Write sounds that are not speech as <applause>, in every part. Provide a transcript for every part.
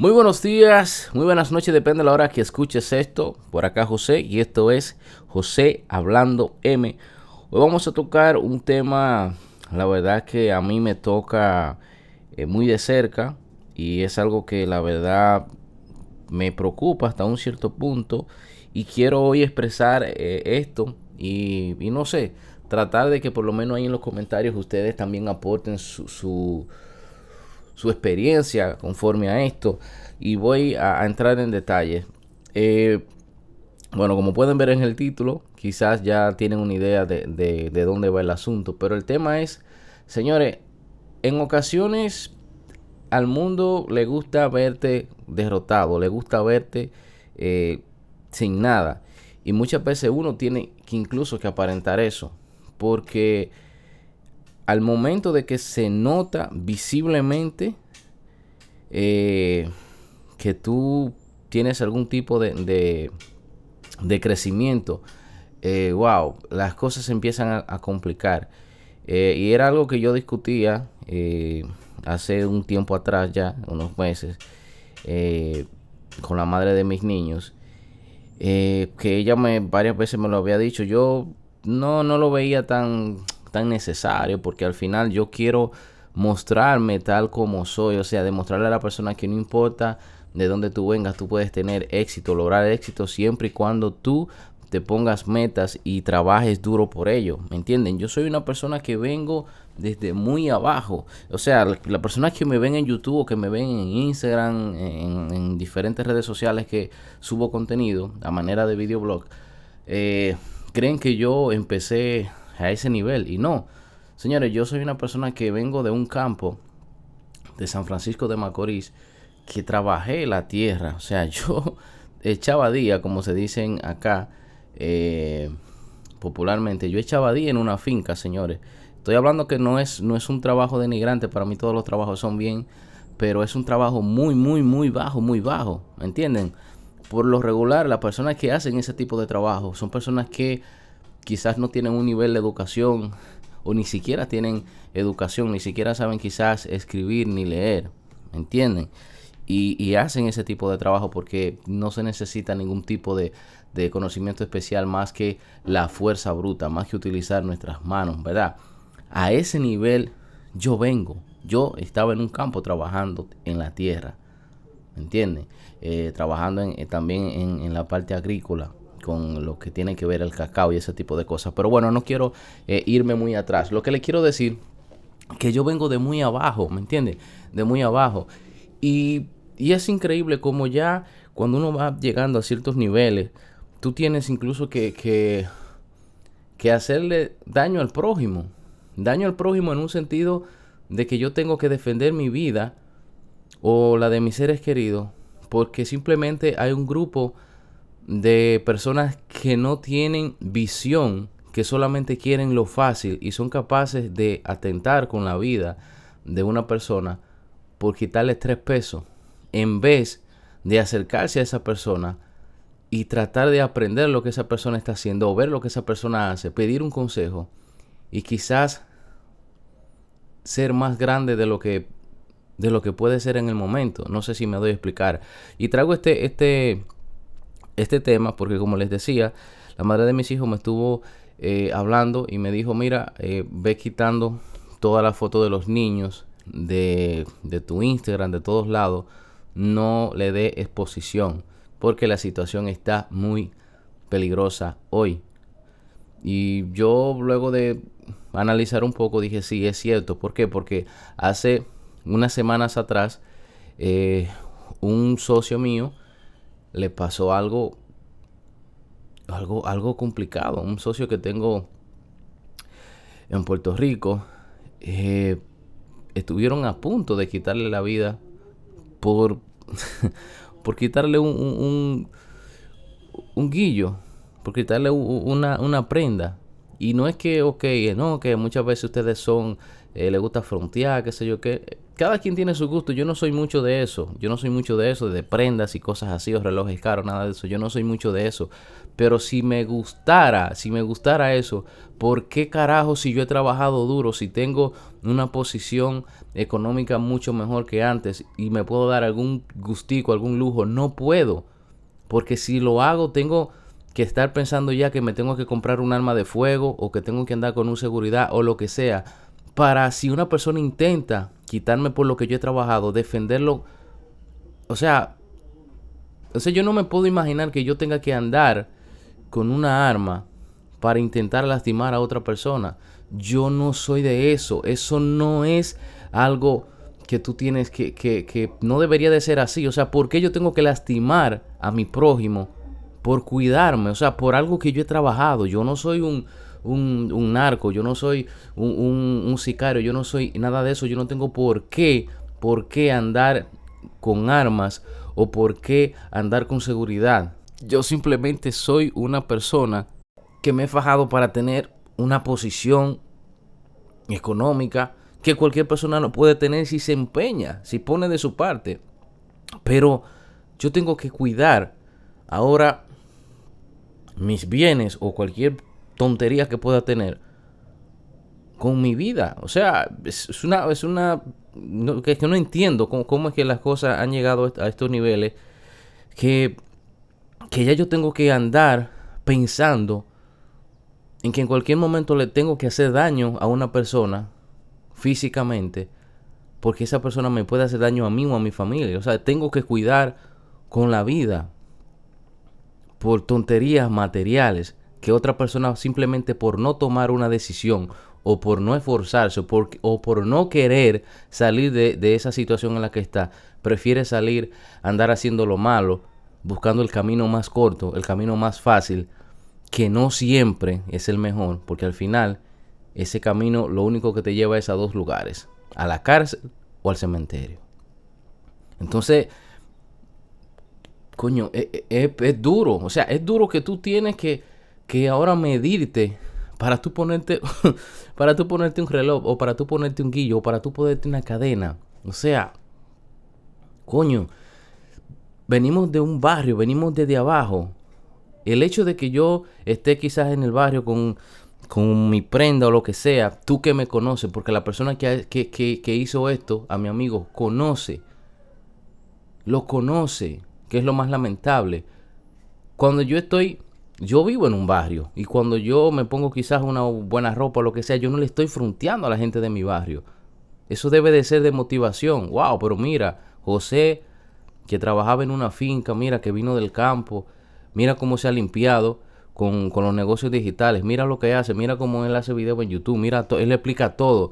Muy buenos días, muy buenas noches, depende de la hora que escuches esto. Por acá José y esto es José Hablando M. Hoy vamos a tocar un tema, la verdad que a mí me toca eh, muy de cerca y es algo que la verdad me preocupa hasta un cierto punto y quiero hoy expresar eh, esto y, no sé, tratar de que por lo menos ahí en los comentarios ustedes también aporten su, su, experiencia conforme a esto y voy a, entrar en detalle. Eh, bueno, como pueden ver en el título, quizás ya tienen una idea de, de, dónde va el asunto, pero el tema es, señores, en ocasiones al mundo le gusta verte derrotado, le gusta verte eh, sin nada. Y muchas veces uno tiene que incluso que aparentar eso. Porque al momento de que se nota visiblemente eh, que tú tienes algún tipo de, de, crecimiento, eh, wow, las cosas empiezan a, complicar. Eh, y era algo que yo discutía hace un tiempo atrás ya, unos meses, con la madre de mis niños. Que ella me varias veces me lo había dicho. Yo no, no lo veía tan, tan necesario porque al final yo quiero mostrarme tal como soy, o sea, demostrarle a la persona que no importa de dónde tú vengas, tú puedes tener éxito, lograr éxito siempre y cuando tú te pongas metas y trabajes duro por ello, ¿me entienden? Yo soy una persona que vengo desde muy abajo, o sea, las personas que me ven en YouTube o que me ven en Instagram, en, diferentes redes sociales que subo contenido a manera de videoblog, eh, creen que yo empecé a ese nivel y no, señores, yo soy una persona que vengo de un campo de San Francisco de Macorís que trabajé la tierra, o sea, <laughs> yo echaba día, como se dicen acá, eh, popularmente. Yo echaba día en una finca, señores. Estoy hablando que no es, no es un trabajo denigrante, para mí todos los trabajos son bien, pero es un trabajo muy, muy, muy bajo, muy bajo, ¿me entienden? Por lo regular, las personas que hacen ese tipo de trabajo son personas que quizás no tienen un nivel de educación o ni siquiera tienen educación, ni siquiera saben quizás escribir ni leer, ¿me entienden? y, hacen ese tipo de trabajo porque no se necesita ningún tipo de, conocimiento especial más que la fuerza bruta, más que utilizar nuestras manos, ¿verdad? A ese nivel yo vengo. Yo estaba en un campo trabajando en la tierra, ¿me entienden? Eh, trabajando eh, también en, la parte agrícola con lo que tiene que ver el cacao y ese tipo de cosas. Pero bueno, no quiero eh, irme muy atrás. Lo que le quiero decir que yo vengo de muy abajo, ¿me entiende? De muy abajo. Y es increíble como ya cuando uno va llegando a ciertos niveles, tú tienes incluso que, que, que hacerle daño al prójimo. Daño al prójimo en un sentido de que yo tengo que defender mi vida o la de mis seres queridos porque simplemente hay un grupo de personas que no tienen visión, que solamente quieren lo fácil y son capaces de atentar con la vida de una persona por quitarle tres pesos en vez de acercarse a esa persona y tratar de aprender lo que esa persona está haciendo o ver lo que esa persona hace, pedir un consejo y quizás ser más grande de lo que de lo que puede ser en el momento. No sé si me doy a explicar. Y traigo este este este tema porque como les decía, la madre de mis hijos me estuvo eh, hablando y me dijo, mira, eh, ve quitando toda la foto de los niños de, de tu Instagram, de todos lados, no le dé exposición, porque la situación está muy peligrosa hoy. Y yo luego de analizar un poco dije, sí, es cierto. ¿Por qué? Porque hace unas semanas atrás eh, un socio mío le pasó algo, algo, algo complicado. Un socio que tengo en Puerto Rico eh, estuvieron a punto de quitarle la vida por, <laughs> por quitarle un, un, guillo, por quitarle una, una, prenda. Y no es que, ok, no, que muchas veces ustedes son, eh, les gusta frontear, qué sé yo, qué, cada quien tiene su gusto. Yo no soy mucho de eso. Yo no soy mucho de eso, de prendas y cosas así, o relojes caros, nada de eso. Yo no soy mucho de eso. Pero si me gustara, si me gustara eso, ¿por qué carajo si yo he trabajado duro, si tengo una posición económica mucho mejor que antes y me puedo dar algún gustico, algún lujo? No puedo. Porque si lo hago, tengo que estar pensando ya que me tengo que comprar un arma de fuego o que tengo que andar con un seguridad o lo que sea. Para si una persona intenta quitarme por lo que yo he trabajado, defenderlo. O sea, o yo no me puedo imaginar que yo tenga que andar con una arma para intentar lastimar a otra persona. Yo no soy de eso. Eso no es algo que tú tienes que, que, que no debería de ser así. O sea, ¿por qué yo tengo que lastimar a mi prójimo por cuidarme, o sea, por algo que yo he trabajado. Yo no soy un, un, narco, yo no soy un, un, sicario, yo no soy nada de eso. Yo no tengo por qué, por qué andar con armas o por qué andar con seguridad. Yo simplemente soy una persona que me he fajado para tener una posición económica que cualquier persona no puede tener si se empeña, si pone de su parte. Pero yo tengo que cuidar ahora mis bienes o cualquier tontería que pueda tener con mi vida. O sea, es, una, es una, que, que no entiendo cómo, cómo, es que las cosas han llegado a estos niveles que, que ya yo tengo que andar pensando en que en cualquier momento le tengo que hacer daño a una persona físicamente porque esa persona me puede hacer daño a mí o a mi familia. O sea, tengo que cuidar con la vida por tonterías materiales que otra persona simplemente por no tomar una decisión o por no esforzarse o por, o por no querer salir de, de, esa situación en la que está, prefiere salir, andar haciendo lo malo, buscando el camino más corto, el camino más fácil, que no siempre es el mejor, porque al final ese camino lo único que te lleva es a dos lugares, a la cárcel o al cementerio. Entonces, coño, es, e, es, es, duro. O sea, es duro que tú tienes que, que ahora medirte para tú ponerte, <laughs> para tú ponerte un reloj, o para tú ponerte un guillo, o para tú ponerte una cadena. O sea, coño, venimos de un barrio, venimos desde abajo. El hecho de que yo esté quizás en el barrio con, con mi prenda o lo que sea, tú que me conoces, porque la persona que, que, que, que hizo esto, a mi amigo, conoce, lo conoce que es lo más lamentable. Cuando yo estoy, yo vivo en un barrio y cuando yo me pongo quizás una buena ropa o lo que sea, yo no le estoy fronteando a la gente de mi barrio. Eso debe de ser de motivación. Wow, pero mira, José, que trabajaba en una finca, mira, que vino del campo, mira cómo se ha limpiado con, con los negocios digitales, mira lo que hace, mira cómo él hace video en YouTube, mira, él le explica todo.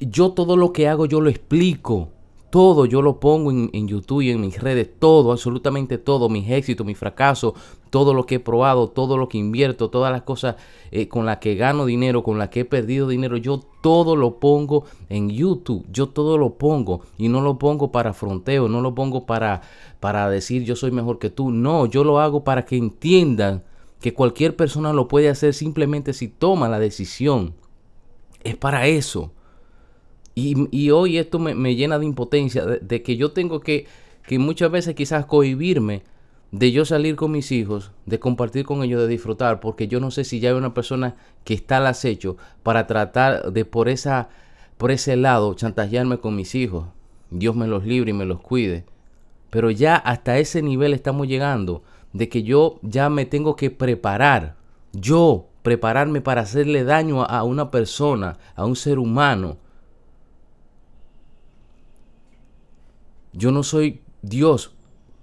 Yo todo lo que hago, yo lo explico. Todo yo lo pongo en, YouTube y en mis redes, todo, absolutamente todo, mis éxitos, mis fracasos, todo lo que he probado, todo lo que invierto, todas las cosas eh, con las que gano dinero, con las que he perdido dinero, yo todo lo pongo en YouTube, yo todo lo pongo y no lo pongo para fronteo, no lo pongo para, para decir yo soy mejor que tú, no, yo lo hago para que entiendan que cualquier persona lo puede hacer simplemente si toma la decisión. Es para eso. Y, hoy esto me, llena de impotencia, de, que yo tengo que, que muchas veces quizás cohibirme de yo salir con mis hijos, de compartir con ellos, de disfrutar, porque yo no sé si ya hay una persona que está al acecho para tratar de por esa por ese lado chantajearme con mis hijos. Dios me los libre y me los cuide. Pero ya hasta ese nivel estamos llegando de que yo ya me tengo que preparar, yo prepararme para hacerle daño a una persona, a un ser humano Yo no soy Dios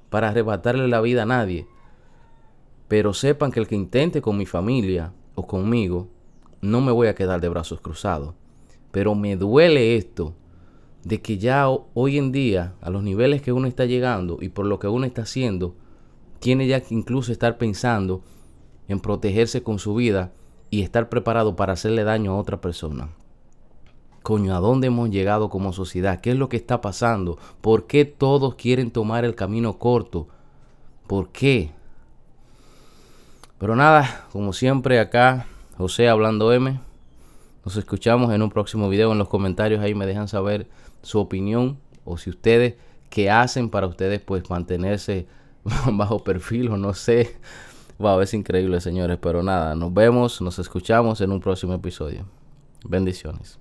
para arrebatarle la vida a nadie. Pero sepan que el que intente con mi familia o conmigo, no me voy a quedar de brazos cruzados. Pero me duele esto de que ya hoy en día, a los niveles que uno está llegando y por lo que uno está haciendo, tiene ya que incluso estar pensando en protegerse con su vida y estar preparado para hacerle daño a otra persona. Coño, ¿a dónde hemos llegado como sociedad? ¿Qué es lo que está pasando? ¿Por qué todos quieren tomar el camino corto? ¿Por qué? Pero nada, como siempre acá, José hablando M. Nos escuchamos en un próximo video. En los comentarios ahí me dejan saber su opinión o si ustedes qué hacen para ustedes pues mantenerse <laughs> bajo perfil o no sé. Wow, es increíble señores, pero nada, nos vemos, nos escuchamos en un próximo episodio. Bendiciones.